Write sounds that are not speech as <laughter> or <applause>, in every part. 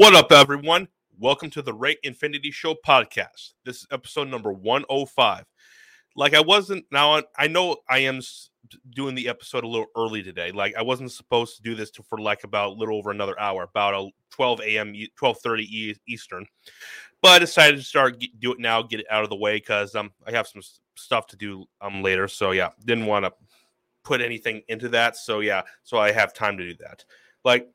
What up, everyone? Welcome to the Ray Infinity Show podcast. This is episode number 105. Like, I wasn't now, I know I am doing the episode a little early today. Like, I wasn't supposed to do this to, for like about a little over another hour, about a 12 a.m., 12:30 Eastern. But I decided to start do it now, get it out of the way because um I have some stuff to do um later. So yeah, didn't want to put anything into that. So yeah, so I have time to do that. Like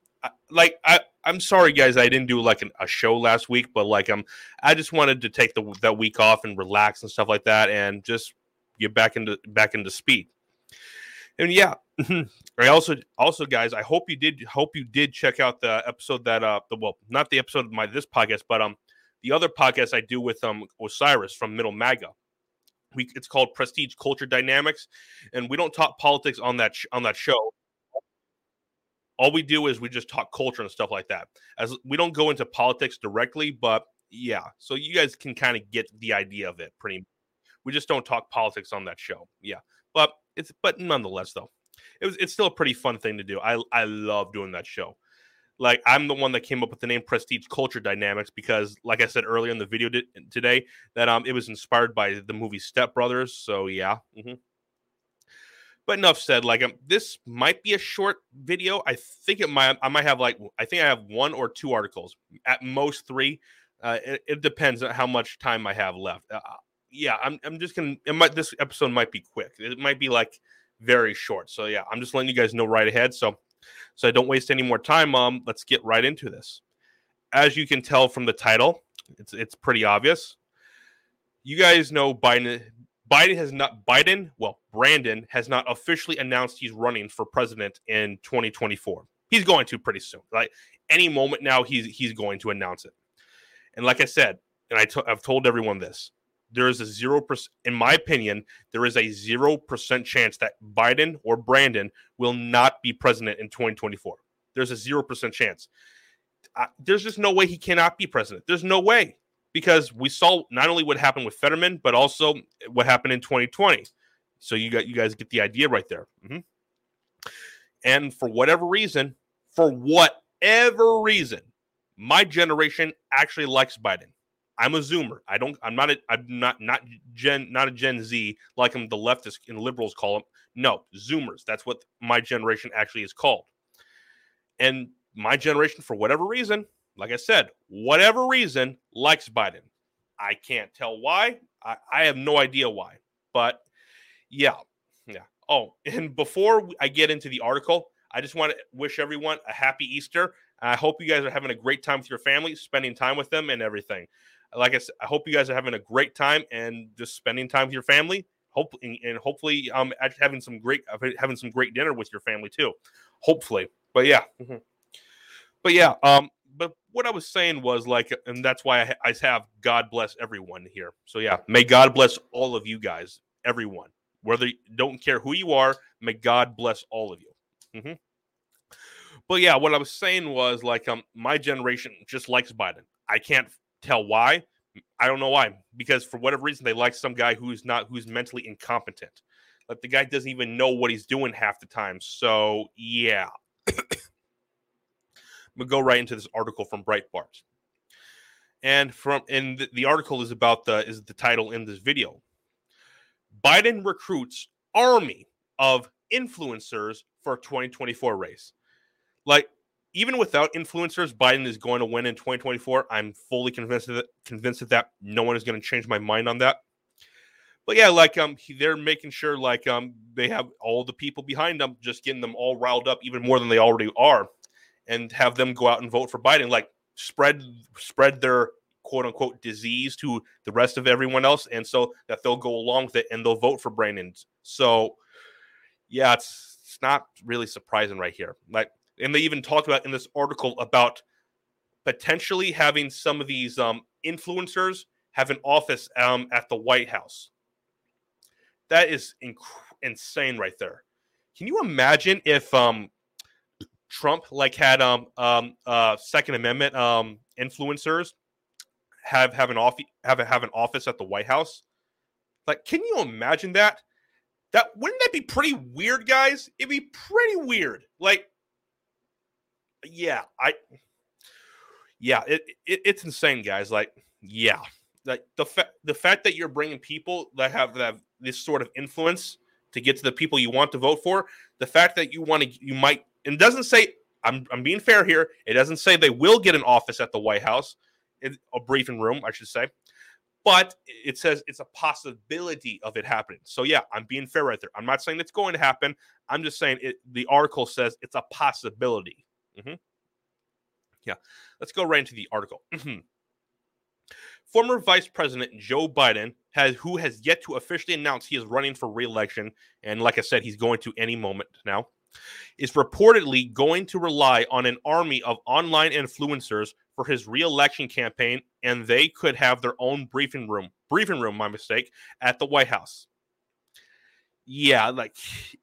like I I'm sorry guys I didn't do like an, a show last week, but like I'm, I just wanted to take the that week off and relax and stuff like that and just get back into back into speed. And yeah, <laughs> I also also guys, I hope you did hope you did check out the episode that uh the well not the episode of my this podcast, but um the other podcast I do with um Osiris from Middle Maga. We, it's called Prestige Culture Dynamics, and we don't talk politics on that sh- on that show all we do is we just talk culture and stuff like that. As we don't go into politics directly, but yeah, so you guys can kind of get the idea of it. Pretty, we just don't talk politics on that show. Yeah, but it's but nonetheless though, it was it's still a pretty fun thing to do. I I love doing that show. Like I'm the one that came up with the name Prestige Culture Dynamics because, like I said earlier in the video today, that um it was inspired by the movie Step Brothers. So yeah. Mm-hmm. But enough said. Like um, this might be a short video. I think it might. I might have like I think I have one or two articles at most three. Uh, it, it, depends on how much time I have left. Uh, yeah, I'm. I'm just gonna. It might. This episode might be quick. It might be like very short. So yeah, I'm just letting you guys know right ahead. So, so I don't waste any more time. Um, let's get right into this. As you can tell from the title, it's it's pretty obvious. You guys know Biden Biden has not Biden, well, Brandon has not officially announced he's running for president in 2024. He's going to pretty soon. Like any moment now, he's he's going to announce it. And like I said, and i t- I've told everyone this, there is a zero percent, in my opinion, there is a zero percent chance that Biden or Brandon will not be president in 2024. There's a zero percent chance. There's just no way he cannot be president. There's no way because we saw not only what happened with Fetterman, but also what happened in 2020. So you got you guys get the idea right there. Mm-hmm. And for whatever reason, for whatever reason, my generation actually likes Biden. I'm a Zoomer. I don't. I'm not. A, I'm not. Not Gen. Not a Gen Z like them. The leftists and liberals call them. No, Zoomers. That's what my generation actually is called. And my generation, for whatever reason, like I said, whatever reason, likes Biden. I can't tell why. I, I have no idea why. But yeah, yeah. Oh, <laughs> and before I get into the article, I just want to wish everyone a happy Easter. I hope you guys are having a great time with your family, spending time with them and everything. Like I said, I hope you guys are having a great time and just spending time with your family. Hope and hopefully um having some great having some great dinner with your family too. Hopefully. But yeah. Mm-hmm. But yeah, um what I was saying was like, and that's why I, have God bless everyone here. So yeah, may God bless all of you guys, everyone, whether don't care who you are. May God bless all of you. Mm-hmm. But yeah, what I was saying was like, um, my generation just likes Biden. I can't tell why. I don't know why. Because for whatever reason, they like some guy who's not who's mentally incompetent. Like the guy doesn't even know what he's doing half the time. So yeah. I'm gonna go right into this article from Breitbart. And from and the, article is about the is the title in this video. Biden recruits army of influencers for 2024 race. Like even without influencers, Biden is going to win in 2024. I'm fully convinced of that. Convinced of that. No one is going to change my mind on that. But yeah, like um, they're making sure like um they have all the people behind them, just getting them all riled up even more than they already are and have them go out and vote for Biden, like spread spread their quote unquote disease to the rest of everyone else, and so that they'll go along with it and they'll vote for Brandon. So yeah, it's it's not really surprising right here. Like, and they even talked about in this article about potentially having some of these um, influencers have an office um, at the White House. That is inc- insane right there. Can you imagine if um, Trump like had um um uh Second Amendment um influencers have have an office have a, have an office at the White House. Like, can you imagine that? That wouldn't that be pretty weird, guys? It'd be pretty weird. Like, yeah, I yeah, it, it it's insane, guys. Like, yeah, like the fact the fact that you're bringing people that have that this sort of influence to get to the people you want to vote for, the fact that you want to, you might, and doesn't say I'm I'm being fair here. It doesn't say they will get an office at the White House, a briefing room, I should say. But it says it's a possibility of it happening. So yeah, I'm being fair right there. I'm not saying it's going to happen. I'm just saying it. The article says it's a possibility. Mm-hmm. Yeah, let's go right into the article. <clears throat> Former Vice President Joe Biden has who has yet to officially announce he is running for re-election, and like I said, he's going to any moment now is reportedly going to rely on an army of online influencers for his reelection campaign, and they could have their own briefing room, briefing room, my mistake, at the White House. Yeah, like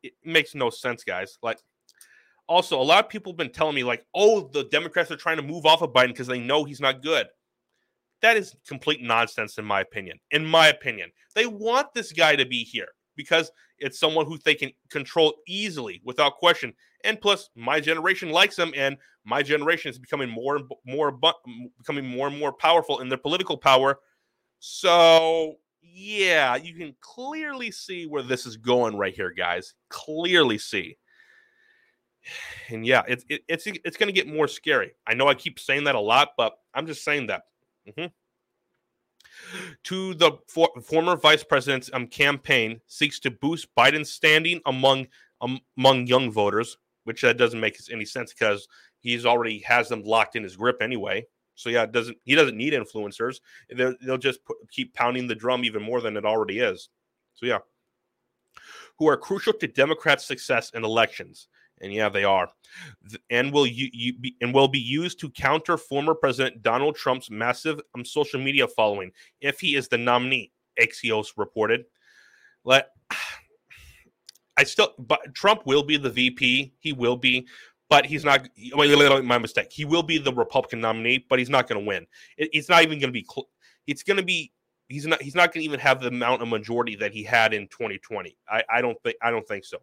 it makes no sense, guys. Like, also, a lot of people have been telling me, like, oh, the Democrats are trying to move off of Biden because they know he's not good. That is complete nonsense, in my opinion. In my opinion, they want this guy to be here because it's someone who they can control easily without question. And plus, my generation likes them, and my generation is becoming more and more becoming more and more powerful in their political power. So, yeah, you can clearly see where this is going right here, guys. Clearly see. <sighs> And yeah, it's it, it's it's going to get more scary. I know I keep saying that a lot, but I'm just saying that. Mm-hmm to the for, former vice president's um, campaign seeks to boost Biden's standing among um, among young voters, which that doesn't make any sense because he's already has them locked in his grip anyway. So yeah, it doesn't he doesn't need influencers. They'll, they'll just put, keep pounding the drum even more than it already is. So yeah, who are crucial to Democrats' success in elections and yeah, they are, and will you, you be, and will be used to counter former President Donald Trump's massive um, social media following if he is the nominee. Axios reported. Let <sighs> I still, but Trump will be the VP. He will be, but he's not. Wait, My mistake. He will be the Republican nominee, but he's not going to win. It, it's not even going to be. Cl- it's going to be. He's not. He's not going to even have the amount of majority that he had in 2020. I, I don't think. I don't think so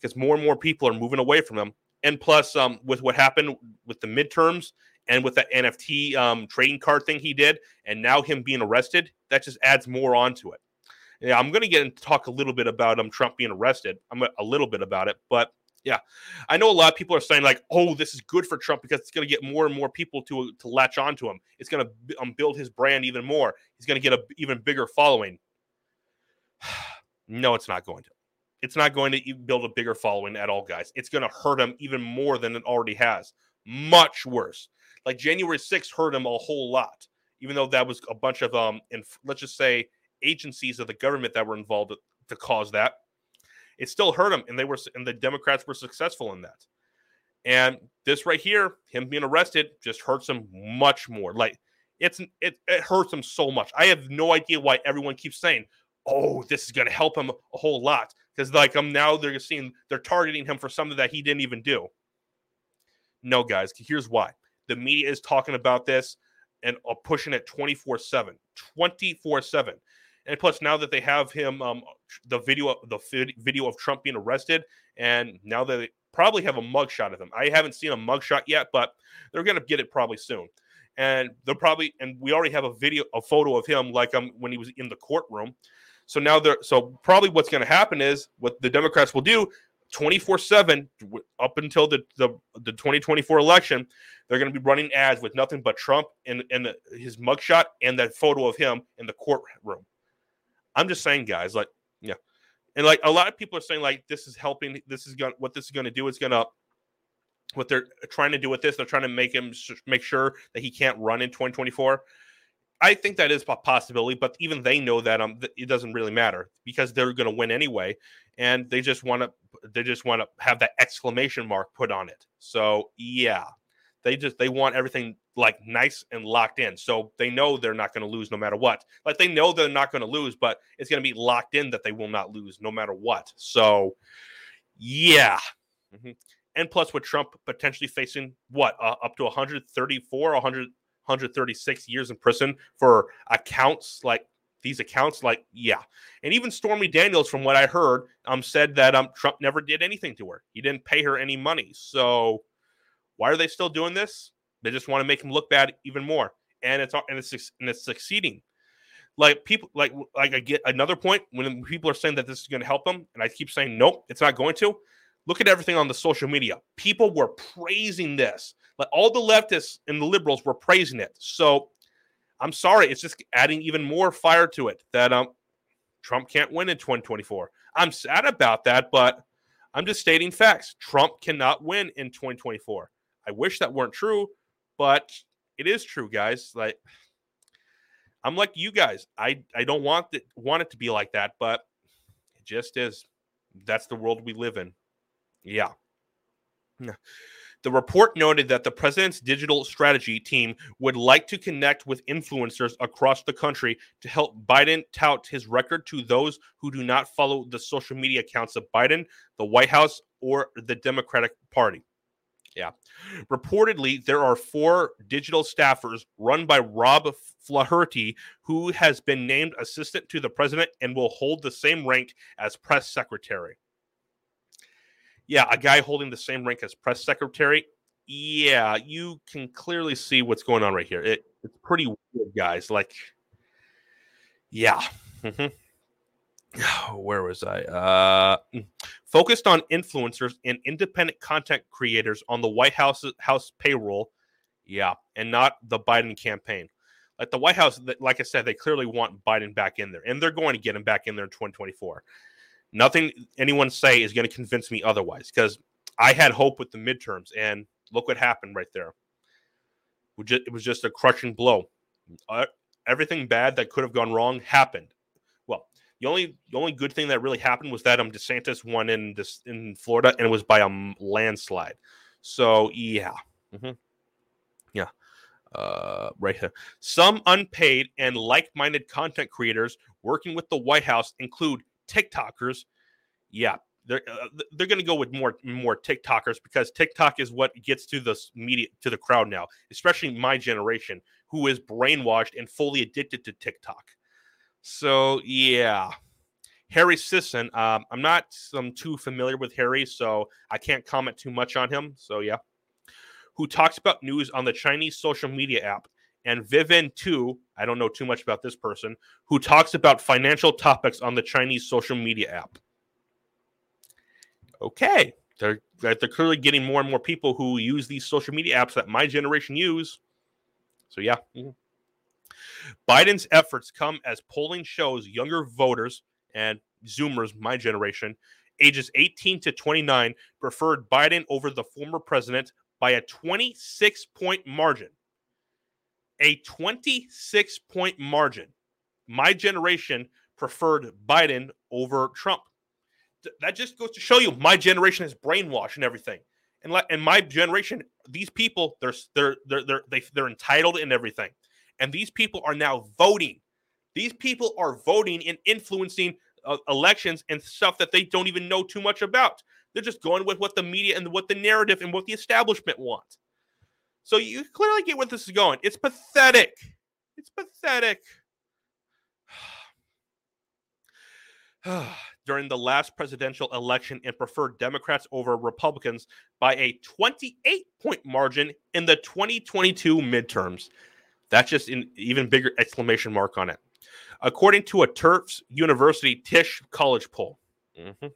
because more and more people are moving away from them. And plus, um, with what happened with the midterms and with that NFT um, trading card thing he did, and now him being arrested, that just adds more onto it. Yeah, I'm going to get and talk a little bit about um, Trump being arrested. I'm a, a little bit about it, but yeah, I know a lot of people are saying like, "Oh, this is good for Trump because it's going to get more and more people to to latch onto him. It's going to um, build his brand even more. He's going to get a even bigger following." <sighs> no, it's not going to it's not going to build a bigger following at all, guys. It's going to hurt him even more than it already has. Much worse. Like January 6th hurt him a whole lot, even though that was a bunch of um, and let's just say agencies of the government that were involved to cause that. It still hurt him, and they were and the Democrats were successful in that. And this right here, him being arrested, just hurts him much more. Like it's it, it hurts him so much. I have no idea why everyone keeps saying, "Oh, this is going to help him a whole lot." Because like I'm now they're seeing they're targeting him for something that he didn't even do. No, guys, here's why. The media is talking about this and uh, pushing it 24 7. 24 7. And plus, now that they have him, um, the video, the video of Trump being arrested, and now they probably have a mugshot of him. I haven't seen a mugshot yet, but they're gonna get it probably soon. And they'll probably, and we already have a video, a photo of him, like um when he was in the courtroom. So now they're so probably what's going to happen is what the Democrats will do 24 7 up until the, the, the 2024 election. They're going to be running ads with nothing but Trump and, and his mugshot and that photo of him in the courtroom. I'm just saying, guys, like, yeah. And like a lot of people are saying, like, this is helping. This is going what this is going to do is going to what they're trying to do with this. They're trying to make him make sure that he can't run in 2024. I think that is a possibility, but even they know that um it doesn't really matter because they're going to win anyway, and they just want to they just want to have that exclamation mark put on it. So yeah, they just they want everything like nice and locked in, so they know they're not going to lose no matter what. Like they know they're not going to lose, but it's going to be locked in that they will not lose no matter what. So yeah. Mm-hmm. And plus, with Trump potentially facing what uh, up to 134, 100 136 years in prison for accounts like these accounts like yeah and even stormy daniels from what i heard um said that um trump never did anything to her he didn't pay her any money so why are they still doing this They just want to make him look bad even more, and it's and it's and it's succeeding. Like people, like like I get another point when people are saying that this is going to help them, and I keep saying nope, it's not going to. Look at everything on the social media. People were praising this. Like all the leftists and the liberals were praising it. So I'm sorry, it's just adding even more fire to it that um Trump can't win in 2024. I'm sad about that, but I'm just stating facts. Trump cannot win in 2024. I wish that weren't true, but it is true, guys. Like I'm like you guys. I I don't want it want it to be like that, but it just is. That's the world we live in. Yeah. The report noted that the president's digital strategy team would like to connect with influencers across the country to help Biden tout his record to those who do not follow the social media accounts of Biden, the White House, or the Democratic Party. Yeah. Reportedly, there are four digital staffers run by Rob Flaherty, who has been named assistant to the president and will hold the same rank as press secretary yeah, a guy holding the same rank as press secretary. Yeah, you can clearly see what's going on right here. It, it's pretty weird, guys. Like, yeah. Mm-hmm. <sighs> Where was I? Uh, mm. focused on influencers and independent content creators on the White House House payroll. Yeah, and not the Biden campaign. Like the White House, like I said, they clearly want Biden back in there, and they're going to get him back in there in 2024. Nothing anyone say is going to convince me otherwise because I had hope with the midterms, and look what happened right there. It was just a crushing blow. Uh, everything bad that could have gone wrong happened. Well, the only the only good thing that really happened was that um DeSantis won in this in Florida, and it was by a landslide. So yeah, mm-hmm. yeah. Uh, right here. Some unpaid and like-minded content creators working with the White House include TikTokers, yeah, they're uh, they're going to go with more more TikTokers because TikTok is what gets to the media to the crowd now, especially my generation who is brainwashed and fully addicted to TikTok. So yeah, Harry Sisson. Um, I'm not um, too familiar with Harry, so I can't comment too much on him. So yeah, who talks about news on the Chinese social media app and Vivian Tu, I don't know too much about this person, who talks about financial topics on the Chinese social media app. Okay, they're they're clearly getting more and more people who use these social media apps that my generation use. So yeah. Mm-hmm. Biden's efforts come as polling shows younger voters and Zoomers, my generation, ages 18 to 29, preferred Biden over the former president by a 26 point margin a 26 point margin. My generation preferred Biden over Trump. That just goes to show you my generation is brainwashed and everything. And like and my generation, these people, they're they're they're they're they, they're entitled and everything. And these people are now voting. These people are voting and influencing uh, elections and stuff that they don't even know too much about. They're just going with what the media and what the narrative and what the establishment wants. So you clearly get where this is going. It's pathetic. It's pathetic. <sighs> During the last presidential election and preferred Democrats over Republicans by a 28 point margin in the 2022 midterms. That's just an even bigger exclamation mark on it. According to a Tufts University Tisch College poll. Mm-hmm.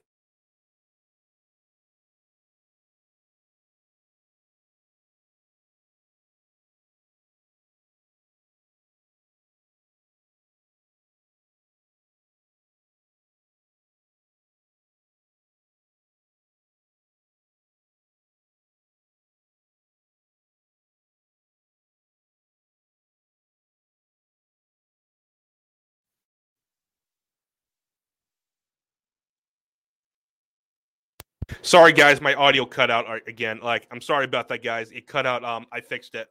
Sorry, guys, my audio cut out uh, again. Like, I'm sorry about that, guys. It cut out. Um, I fixed it.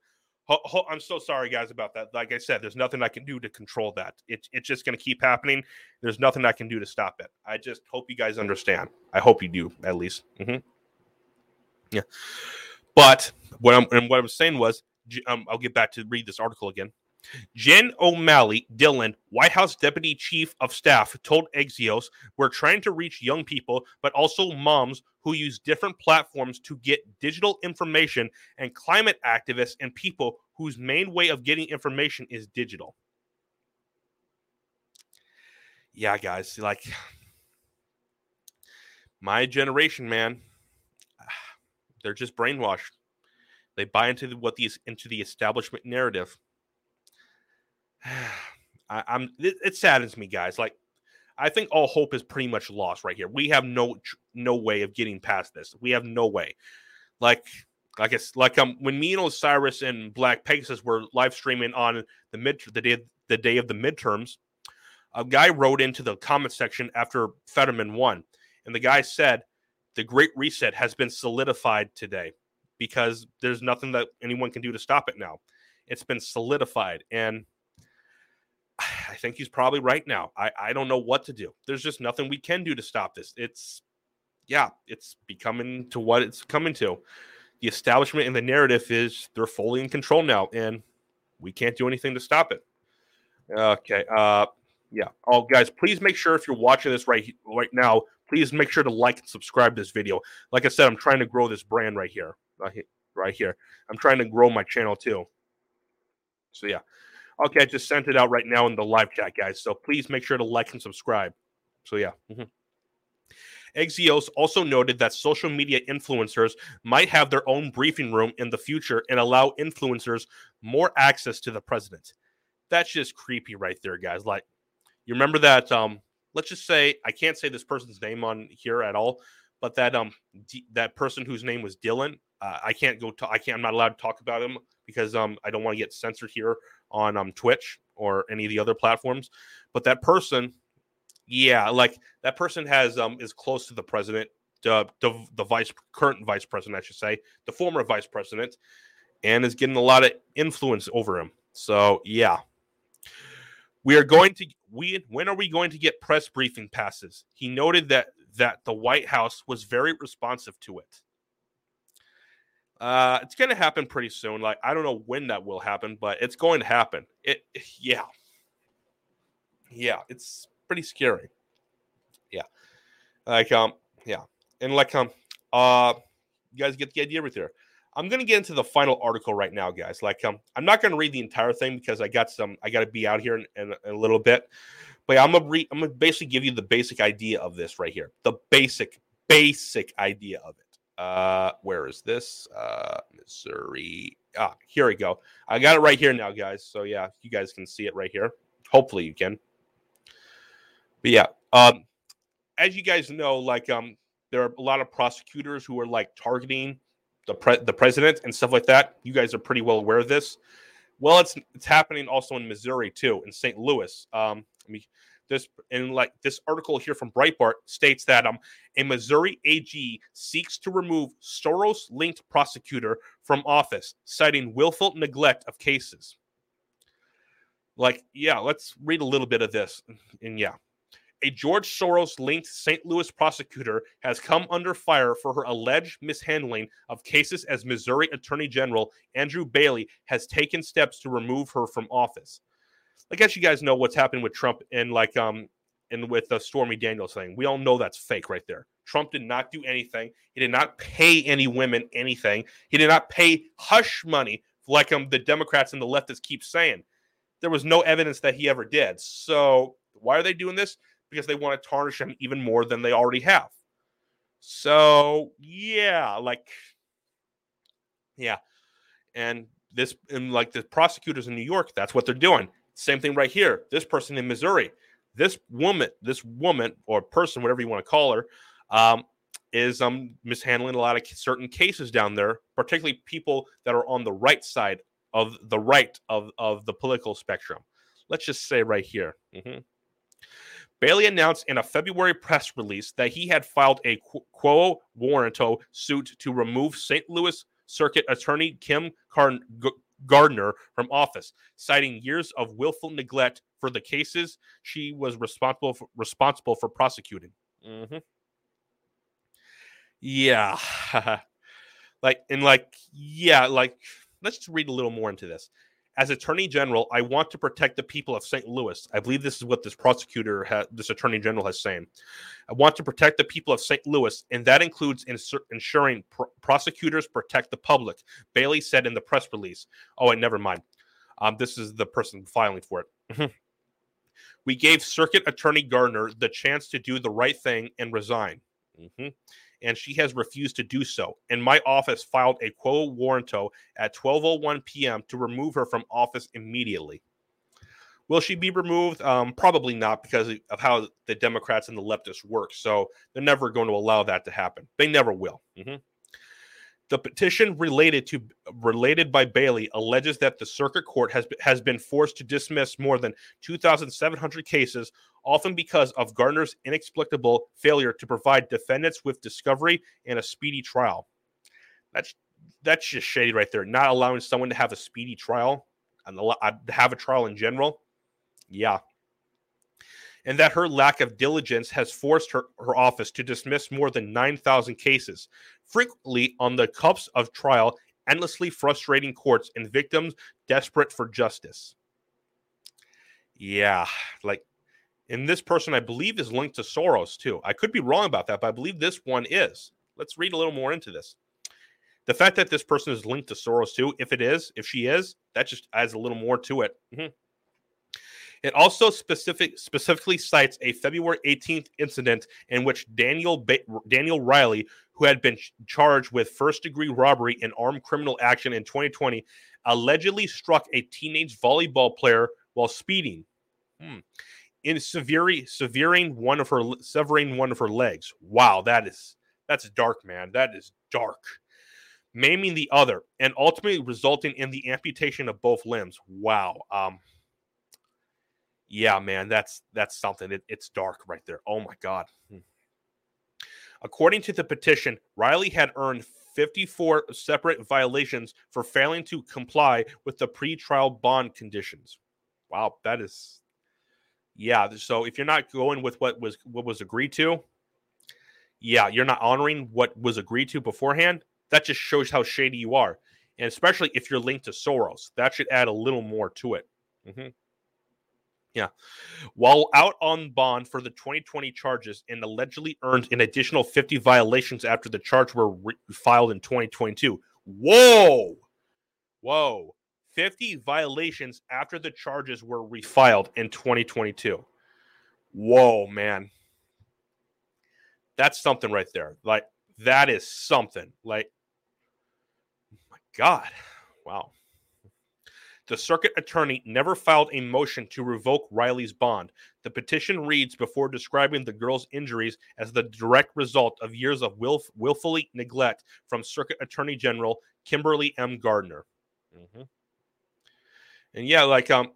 Ho- ho- I'm so sorry, guys, about that. Like I said, there's nothing I can do to control that. It's it's just going to keep happening. There's nothing I can do to stop it. I just hope you guys understand. I hope you do, at least. Mm-hmm. Yeah. But what I'm and what I was saying was, um, I'll get back to read this article again. Jen O'Malley Dillon, White House Deputy Chief of Staff, told Axios, We're trying to reach young people, but also moms who use different platforms to get digital information, and climate activists and people whose main way of getting information is digital. Yeah, guys, like my generation, man, they're just brainwashed. They buy into what these into the establishment narrative. <sighs> I, am it, it, saddens me, guys. Like, I think all hope is pretty much lost right here. We have no no way of getting past this. We have no way. Like, I guess like um when me and Osiris and Black Pegasus were live streaming on the mid the day the day of the midterms, a guy wrote into the comment section after Fetterman won, and the guy said, "The Great Reset has been solidified today." Because there's nothing that anyone can do to stop it now. It's been solidified. And <sighs> I think he's probably right now. I, I don't know what to do. There's just nothing we can do to stop this. It's, yeah, it's becoming to what it's coming to. The establishment and the narrative is they're fully in control now, and we can't do anything to stop it. Okay. Uh, yeah. Oh, guys, please make sure if you're watching this right right now, please make sure to like and subscribe this video. Like I said, I'm trying to grow this brand right here, right here. I'm trying to grow my channel too. So yeah. Okay, I just sent it out right now in the live chat, guys. So please make sure to like and subscribe. So yeah. Mm-hmm. Axios also noted that social media influencers might have their own briefing room in the future and allow influencers more access to the president. That's just creepy right there, guys. Like, you remember that? Um, let's just say I can't say this person's name on here at all, but that um D- that person whose name was Dylan, uh, I can't go. I can't. I'm not allowed to talk about him because um I don't want to get censored here on um Twitch or any of the other platforms. But that person, yeah, like that person has um is close to the president, the the, the vice current vice president, I should say, the former vice president, and is getting a lot of influence over him. So yeah, we are going to we when are we going to get press briefing passes? He noted that that the White House was very responsive to it. Uh, it's going to happen pretty soon. Like I don't know when that will happen, but it's going to happen. It, yeah, yeah, it's pretty scary. Yeah, like um, yeah, and like um, uh, you guys get the idea right there. I'm gonna get into the final article right now, guys. Like um, I'm not gonna read the entire thing because I got some. I got to be out here in, in, in, a little bit, but I'm gonna read. I'm gonna basically give you the basic idea of this right here. The basic, basic idea of it. Uh, where is this? Uh, Missouri. Ah, here we go. I got it right here now, guys. So yeah, you guys can see it right here. Hopefully you can. But yeah, um, as you guys know, like um, there are a lot of prosecutors who are like targeting the pre- the president and stuff like that. You guys are pretty well aware of this. Well, it's it's happening also in Missouri too, in St. Louis. Um, I mean, this and like this article here from Breitbart states that um a Missouri AG seeks to remove Soros-linked prosecutor from office, citing willful neglect of cases. Like, yeah, let's read a little bit of this. And yeah, a George Soros linked St. Louis prosecutor has come under fire for her alleged mishandling of cases as Missouri Attorney General Andrew Bailey has taken steps to remove her from office. I guess you guys know what's happened with Trump and like um and with the Stormy Daniels thing. We all know that's fake right there. Trump did not do anything. He did not pay any women anything. He did not pay hush money like um the Democrats and the leftists keep saying. There was no evidence that he ever did. So why are they doing this? Because they want to tarnish him even more than they already have. So yeah, like yeah. And this and like the prosecutors in New York, that's what they're doing. Same thing right here. This person in Missouri, this woman, this woman or person, whatever you want to call her, um, is um, mishandling a lot of certain cases down there, particularly people that are on the right side of the right of, of the political spectrum. Let's just say right here. Mm-hmm. Bailey announced in a February press release that he had filed a quo warranto suit to remove St. Louis Circuit Attorney Kim Carn- Gardner from office, citing years of willful neglect for the cases she was responsible for, responsible for prosecuting. Mm-hmm. Yeah, <laughs> like and like yeah, like let's just read a little more into this. As Attorney General, I want to protect the people of St. Louis. I believe this is what this prosecutor, ha- this Attorney General, has saying. I want to protect the people of St. Louis, and that includes ensuring pr- prosecutors protect the public. Bailey said in the press release. Oh, and never mind. Um, this is the person filing for it. we gave Circuit Attorney Gardner the chance to do the right thing and resign. Mm-hmm and she has refused to do so. And my office filed a quo warranto at 12:01 p.m. to remove her from office immediately. Will she be removed? Um, probably not because of how the Democrats and the leftists work. So they're never going to allow that to happen. They never will. Mm-hmm. The petition related to related by Bailey alleges that the circuit court has has been forced to dismiss more than 2,700 cases, often because of Gardner's inexplicable failure to provide defendants with discovery and a speedy trial. That's that's just shady right there. Not allowing someone to have a speedy trial and uh, have a trial in general. Yeah, and that her lack of diligence has forced her, her office to dismiss more than 9,000 cases, frequently on the cups of trial, endlessly frustrating courts and victims desperate for justice. Yeah, like, and this person I believe is linked to Soros too. I could be wrong about that, but I believe this one is. Let's read a little more into this. The fact that this person is linked to Soros too, if it is, if she is, that just adds a little more to it. Mm-hmm. It also specific specifically cites a February 18th incident in which Daniel ba- Daniel Riley, who had been charged with first degree robbery and armed criminal action in 2020, allegedly struck a teenage volleyball player while speeding. Hmm. In severing severing one of her severing one of her legs. Wow, that is that's dark, man. That is dark. Maiming the other and ultimately resulting in the amputation of both limbs. Wow. Um, yeah, man, that's that's something. It, it's dark right there. Oh my god. Hmm. According to the petition, Riley had earned 54 separate violations for failing to comply with the pretrial bond conditions. Wow, that is yeah. So if you're not going with what was what was agreed to, yeah, you're not honoring what was agreed to beforehand. That just shows how shady you are, and especially if you're linked to Soros, that should add a little more to it. Mm-hmm. Yeah. While out on bond for the 2020 charges and allegedly earned an additional 50 violations after the charge were re- filed in 2022. Whoa. Whoa. 50 violations after the charges were refiled in 2022. Whoa, man. That's something right there. Like, that is something. Like, oh my God. Wow. The circuit attorney never filed a motion to revoke Riley's bond. The petition reads before describing the girl's injuries as the direct result of years of willf- willfully neglect from Circuit Attorney General Kimberly M. Gardner. Mm-hmm. And yeah, like um,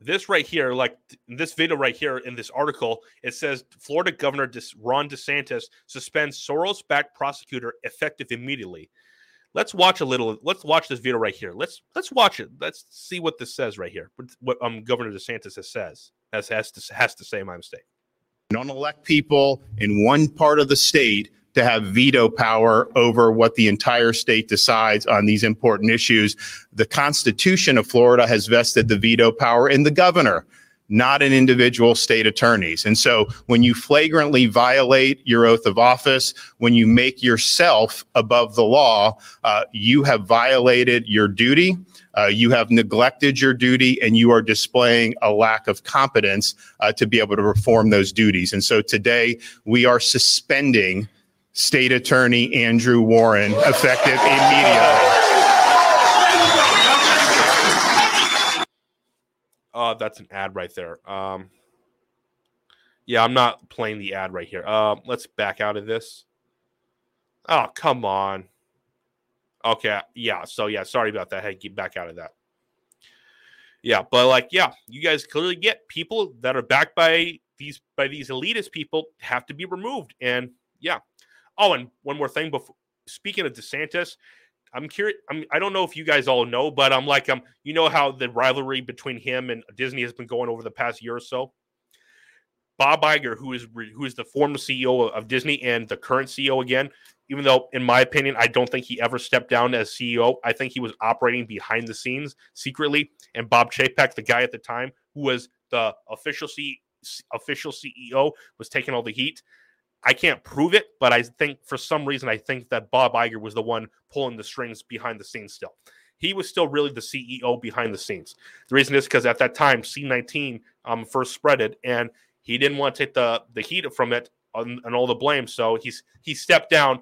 this right here, like this video right here in this article, it says Florida Governor Ron DeSantis suspends Soros-backed prosecutor effective immediately. Let's watch a little. Let's watch this video right here. Let's let's watch it. Let's see what this says right here. What um Governor DeSantis has says has has to has to say my mistake. Don't elect people in one part of the state to have veto power over what the entire state decides on these important issues. The Constitution of Florida has vested the veto power in the governor not in individual state attorneys. And so when you flagrantly violate your oath of office, when you make yourself above the law, uh, you have violated your duty. Uh, you have neglected your duty and you are displaying a lack of competence uh, to be able to perform those duties. And so today we are suspending State Attorney Andrew Warren effective immediately. Uh, that's an ad right there. Um, yeah, I'm not playing the ad right here. Uh, let's back out of this. Oh, come on. Okay, yeah. So yeah, sorry about that. Hey, get back out of that. Yeah, but like, yeah, you guys clearly get people that are backed by these by these elitist people have to be removed. And yeah. Oh, and one more thing before speaking of DeSantis, I'm curious. I'm, I don't know if you guys all know, but I'm like, um, you know how the rivalry between him and Disney has been going over the past year or so. Bob Iger, who is who is the former CEO of Disney and the current CEO again, even though, in my opinion, I don't think he ever stepped down as CEO. I think he was operating behind the scenes secretly. And Bob Chapek, the guy at the time who was the official official CEO, was taking all the heat. I can't prove it, but I think for some reason I think that Bob Iger was the one pulling the strings behind the scenes still. He was still really the CEO behind the scenes. The reason is because at that time C19 um, first spreaded, and he didn't want to take the the heat from it and, and all the blame. So he's he stepped down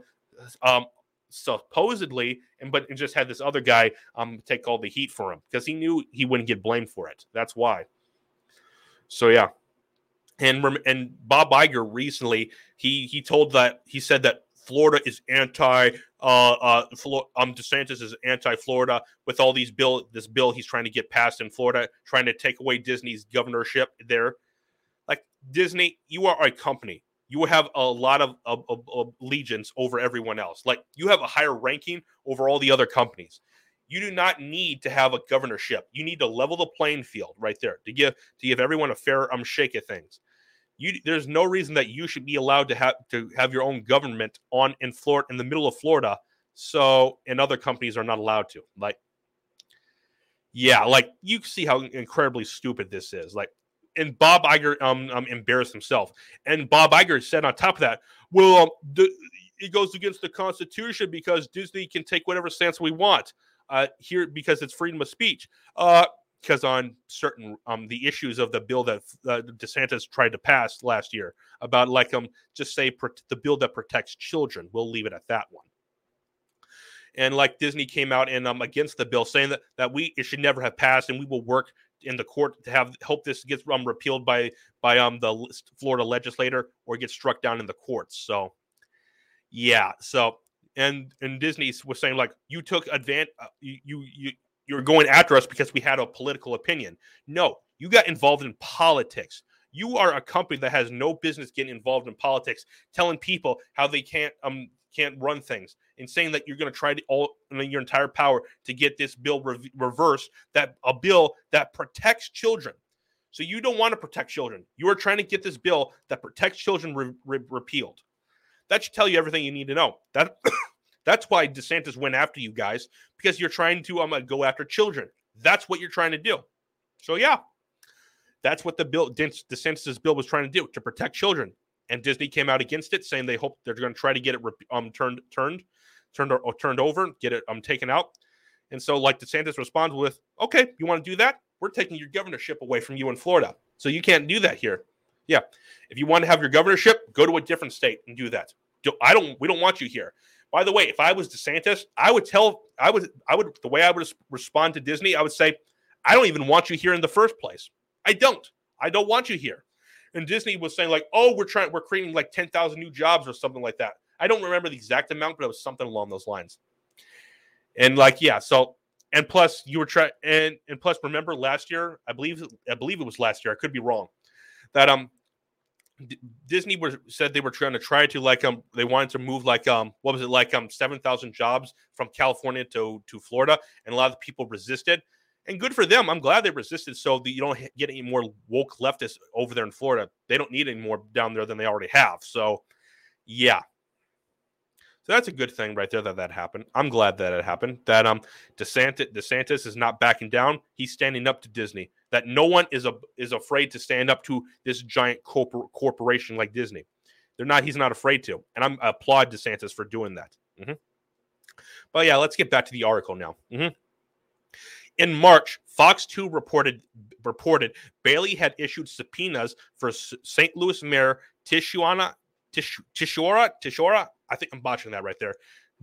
um, supposedly, and but and just had this other guy um take all the heat for him because he knew he wouldn't get blamed for it. That's why. So yeah, and and Bob Iger recently he he told that he said that Florida is anti uh uh um DeSantis is anti Florida with all these bill this bill he's trying to get passed in Florida trying to take away Disney's governorship there. Like Disney, you are a company. You have a lot of, of, of, of allegiance over everyone else. Like you have a higher ranking over all the other companies. You do not need to have a governorship. You need to level the playing field right there to give to give everyone a fair um shake of things you there's no reason that you should be allowed to have to have your own government on in Florida in the middle of Florida. So and other companies are not allowed to. Like, yeah, like you see how incredibly stupid this is. Like, and Bob Iger um, um embarrassed himself. And Bob Iger said on top of that, well, um, the, it goes against the Constitution because Disney can take whatever stance we want uh, here because it's freedom of speech. Uh, because on certain um the issues of the bill that uh, DeSantis tried to pass last year about like um just say the bill that protects children. We'll leave it at that one. And like Disney came out and um against the bill, saying that that we it should never have passed, and we will work in the court to have hope this gets um repealed by by um the Florida legislator or gets struck down in the courts. So yeah, so and and Disney was saying like you took advantage, uh, you you you're going after us because we had a political opinion. No, you got involved in politics. You are a company that has no business getting involved in politics, telling people how they can't um can't run things, and saying that you're going to try to all your entire power to get this bill re- reversed. That a bill that protects children. So you don't want to protect children. You are trying to get this bill that protects children re- re- repealed. That should tell you everything you need to know. That that's why DeSantis went after you guys because you're trying to um, go after children. That's what you're trying to do. So yeah, that's what the bill DeSantis's bill was trying to do to protect children. And Disney came out against it, saying they hope they're going to try to get it um turned turned turned or, or turned over, get it um taken out. And so, like DeSantis responds with, "Okay, you want to do that? We're taking your governorship away from you in Florida, so you can't do that here. Yeah, if you want to have your governorship, go to a different state and do that. I don't. We don't want you here. By the way, if I was DeSantis, I would tell, I would, I would, the way I would respond to Disney, I would say, I don't even want you here in the first place. I don't. I don't want you here. And Disney was saying like, oh, we're trying, we're creating like ten thousand new jobs or something like that. I don't remember the exact amount, but it was something along those lines. And like, yeah, so and plus you were trying, and and plus remember last year, I believe, I believe it was last year. I could be wrong. That um Disney were said they were trying to try to like um they wanted to move like um what was it like um seven thousand jobs from California to to Florida and a lot of people resisted and good for them. I'm glad they resisted so that you don't get any more woke leftists over there in Florida. They don't need any more down there than they already have. So yeah, so that's a good thing right there that that happened. I'm glad that it happened. That um DeSantis DeSantis is not backing down. He's standing up to Disney. That no one is a is afraid to stand up to this giant corpor- corporation like Disney. They're not. He's not afraid to, and I'm I applaud DeSantis for doing that. Mm-hmm. But yeah, let's get back to the article now. Mm-hmm. In March, Fox 2 reported reported Bailey had issued subpoenas for St. Louis Mayor Tishuana Tish, Tishaura Tishaura I think I'm botching that right there.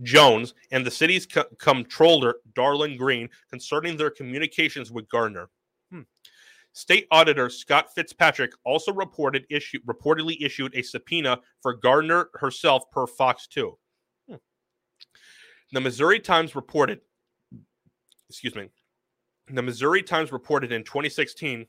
Jones and the city's co- comptroller, Darlene Green, concerning their communications with Gardner. Hmm. State Auditor Scott Fitzpatrick also reported issue, reportedly issued a subpoena for Gardner herself per Fox 2. Hmm. The Missouri Times reported, excuse me, the Missouri Times reported in 2016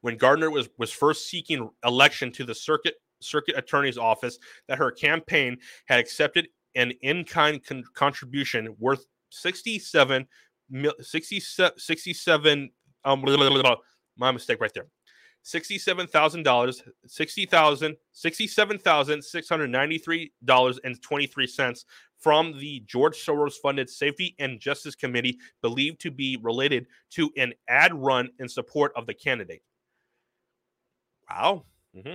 when Gardner was, was first seeking election to the circuit circuit attorney's office that her campaign had accepted an in-kind con- contribution worth 67 67 um blah, blah, blah, my mistake right there $67,000, $60,000, $67,693.23 from the George Soros funded Safety and Justice Committee, believed to be related to an ad run in support of the candidate. Wow. Mm-hmm.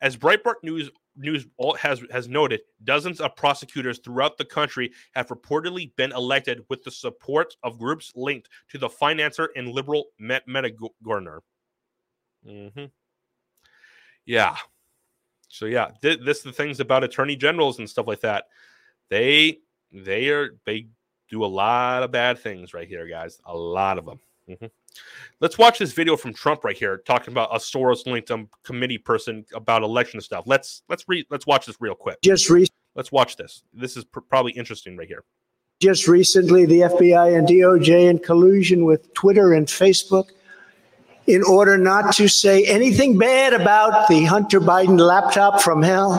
As Breitbart News News has has noted, dozens of prosecutors throughout the country have reportedly been elected with the support of groups linked to the financier and liberal Met Metagorner. Mm-hmm. Yeah. So yeah, th- this the things about attorney generals and stuff like that. They they are they do a lot of bad things right here, guys. A lot of them. Mm-hmm. Let's watch this video from Trump right here, talking about a Soros-linked um, committee person about election stuff. Let's let's read. Let's watch this real quick. Just re- let's watch this. This is pr- probably interesting right here. Just recently, the FBI and DOJ, in collusion with Twitter and Facebook, in order not to say anything bad about the Hunter Biden laptop from hell,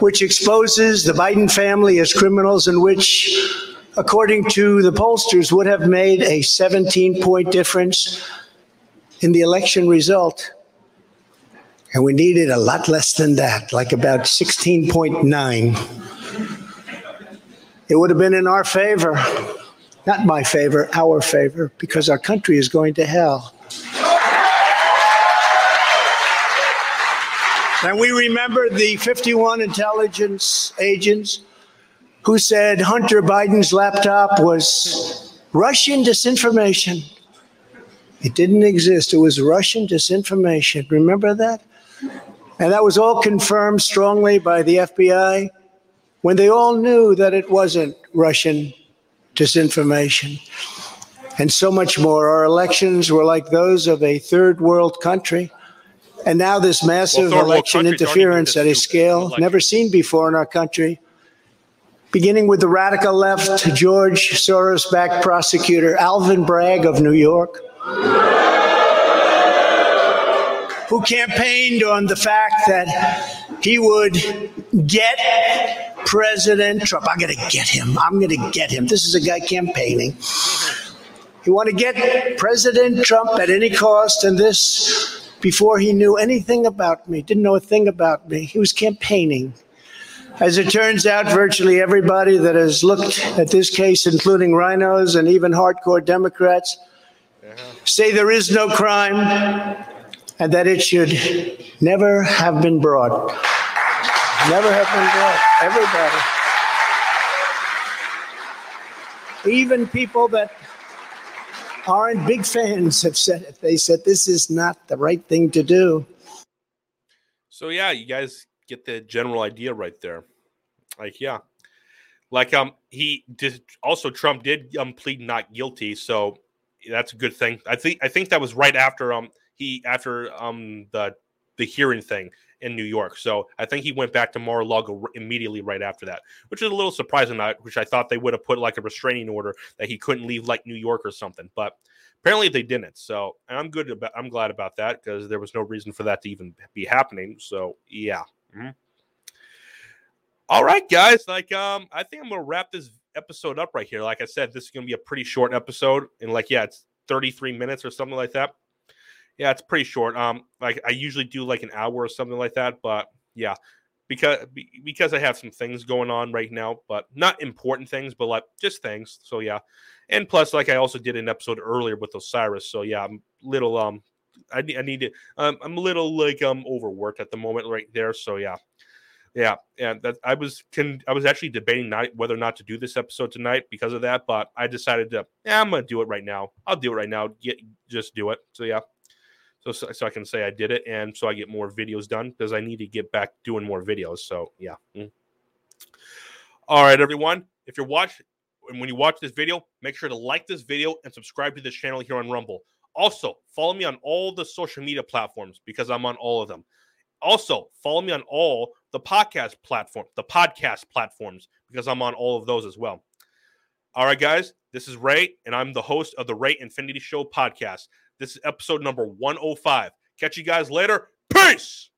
which exposes the Biden family as criminals and which according to the pollsters, would have made a 17 point difference in the election result. And we needed a lot less than that, like about 16.9. It would have been in our favor, not my favor, our favor, because our country is going to hell. And we remember the 51 intelligence agents who said Hunter Biden's laptop was Russian disinformation. It didn't exist. It was Russian disinformation. Remember that? And that was all confirmed strongly by the FBI when they all knew that it wasn't Russian disinformation. And so much more. Our elections were like those of a third world country. And now, this massive well, election interference at a scale never seen before in our country beginning with the radical left, George Soros backed prosecutor Alvin Bragg of New York, who campaigned on the fact that he would get President Trump. I'm going to get him. I'm going to get him. This is a guy campaigning. He wanted to get President Trump at any cost, and this before he knew anything about me, didn't know a thing about me. He was campaigning. As it turns out, virtually everybody that has looked at this case, including RINOs and even hardcore Democrats, say there is no crime and that it should never have been brought. Never have been brought. Everybody. Even people that aren't big fans have said it. They said this is not the right thing to do. So, yeah, you guys get the general idea right there. Like, yeah, like um, he did. Also, Trump did um plead not guilty, so that's a good thing. I think I think that was right after um he after um the the hearing thing in New York. So I think he went back to Mar-a-Lago immediately right after that, which is a little surprising. Which I thought they would have put like a restraining order that he couldn't leave like New York or something, but apparently they didn't. So I'm good about. I'm glad about that because there was no reason for that to even be happening. So yeah. Mm-hmm. All right, guys. Like, um, I think I'm gonna wrap this episode up right here. Like I said, this is gonna be a pretty short episode, and like, yeah, it's 33 minutes or something like that. Yeah, it's pretty short. Um, like I usually do like an hour or something like that, but yeah, because because I have some things going on right now, but not important things, but like just things. So yeah, and plus, like I also did an episode earlier with Osiris. So yeah, I'm little um, I, need, I need to um, I'm a little like um overworked at the moment right there. So yeah, yeah, and that I was can I was actually debating not whether or not to do this episode tonight because of that, but I decided to yeah, I'm gonna do it right now. I'll do it right now. Get just do it. So yeah. So, so, so I can say I did it, and so I get more videos done because I need to get back doing more videos. So yeah. Mm. All right, everyone. If you're watching, and when you watch this video, make sure to like this video and subscribe to this channel here on Rumble. Also, follow me on all the social media platforms because I'm on all of them. Also, follow me on all the podcast platform, the podcast platforms, because I'm on all of those as well. All right, guys, this is Ray, and I'm the host of the Ray Infinity Show podcast. This is episode number 105. Catch you guys later. Peace.